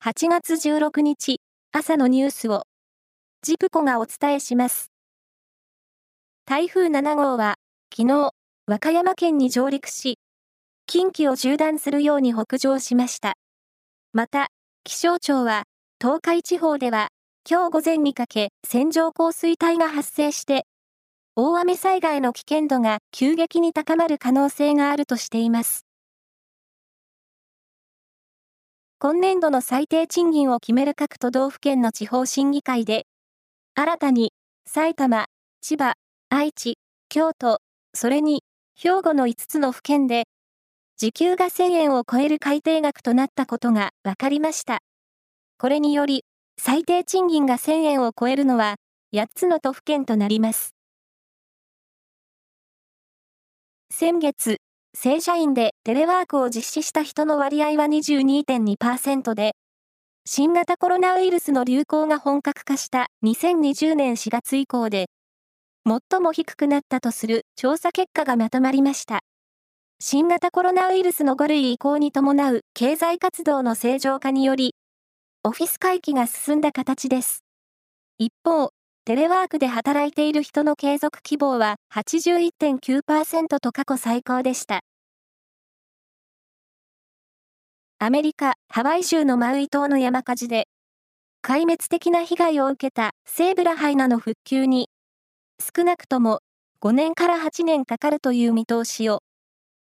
8月16日朝のニュースをジプコがお伝えします。台風7号は昨日和歌山県に上陸し近畿を縦断するように北上しました。また気象庁は東海地方では今日午前にかけ線状降水帯が発生して大雨災害の危険度が急激に高まる可能性があるとしています。今年度の最低賃金を決める各都道府県の地方審議会で、新たに埼玉、千葉、愛知、京都、それに兵庫の5つの府県で、時給が1000円を超える改定額となったことが分かりました。これにより、最低賃金が1000円を超えるのは8つの都府県となります。先月、正社員でテレワークを実施した人の割合は22.2%で、新型コロナウイルスの流行が本格化した2020年4月以降で、最も低くなったとする調査結果がまとまりました。新型コロナウイルスの5類移行に伴う経済活動の正常化により、オフィス回帰が進んだ形です。一方、テレワークで働いている人の継続希望は81.9%と過去最高でした。アメリカ・ハワイ州のマウイ島の山火事で、壊滅的な被害を受けた西部ラハイナの復旧に、少なくとも5年から8年かかるという見通しを、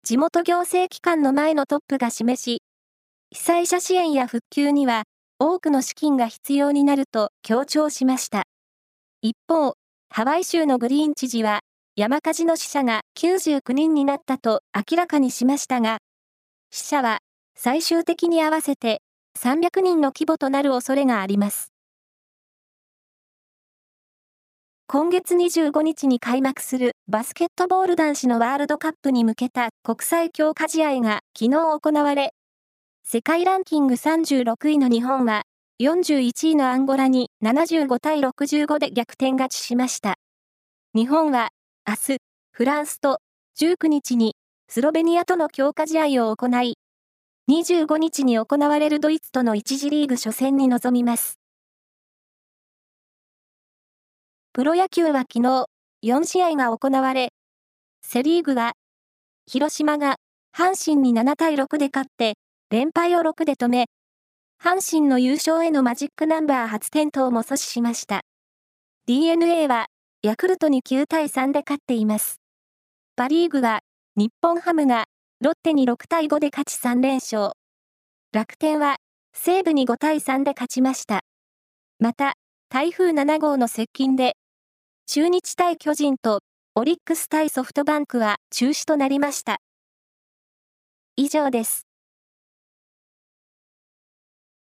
地元行政機関の前のトップが示し、被災者支援や復旧には多くの資金が必要になると強調しました。一方、ハワイ州のグリーン知事は、山火事の死者が99人になったと明らかにしましたが、死者は最終的に合わせて300人の規模となる恐れがあります。今月25日に開幕するバスケットボール男子のワールドカップに向けた国際強化試合が昨日行われ、世界ランキング36位の日本は41位のアンゴラに75対65で逆転勝ちしました。日本は明日、フランスと19日にスロベニアとの強化試合を行い、25日に行われるドイツとの1次リーグ初戦に臨みます。プロ野球は昨日、4試合が行われ、セリーグは、広島が阪神に7対6で勝って、連敗を6で止め、阪神の優勝へのマジックナンバー初点灯も阻止しました。DNA は、ヤクルトに9対3で勝っています。パリーグは、日本ハムが、ロッテに6対5で勝ち3連勝。楽天は、西武に5対3で勝ちました。また、台風7号の接近で、中日対巨人とオリックス対ソフトバンクは中止となりました。以上です。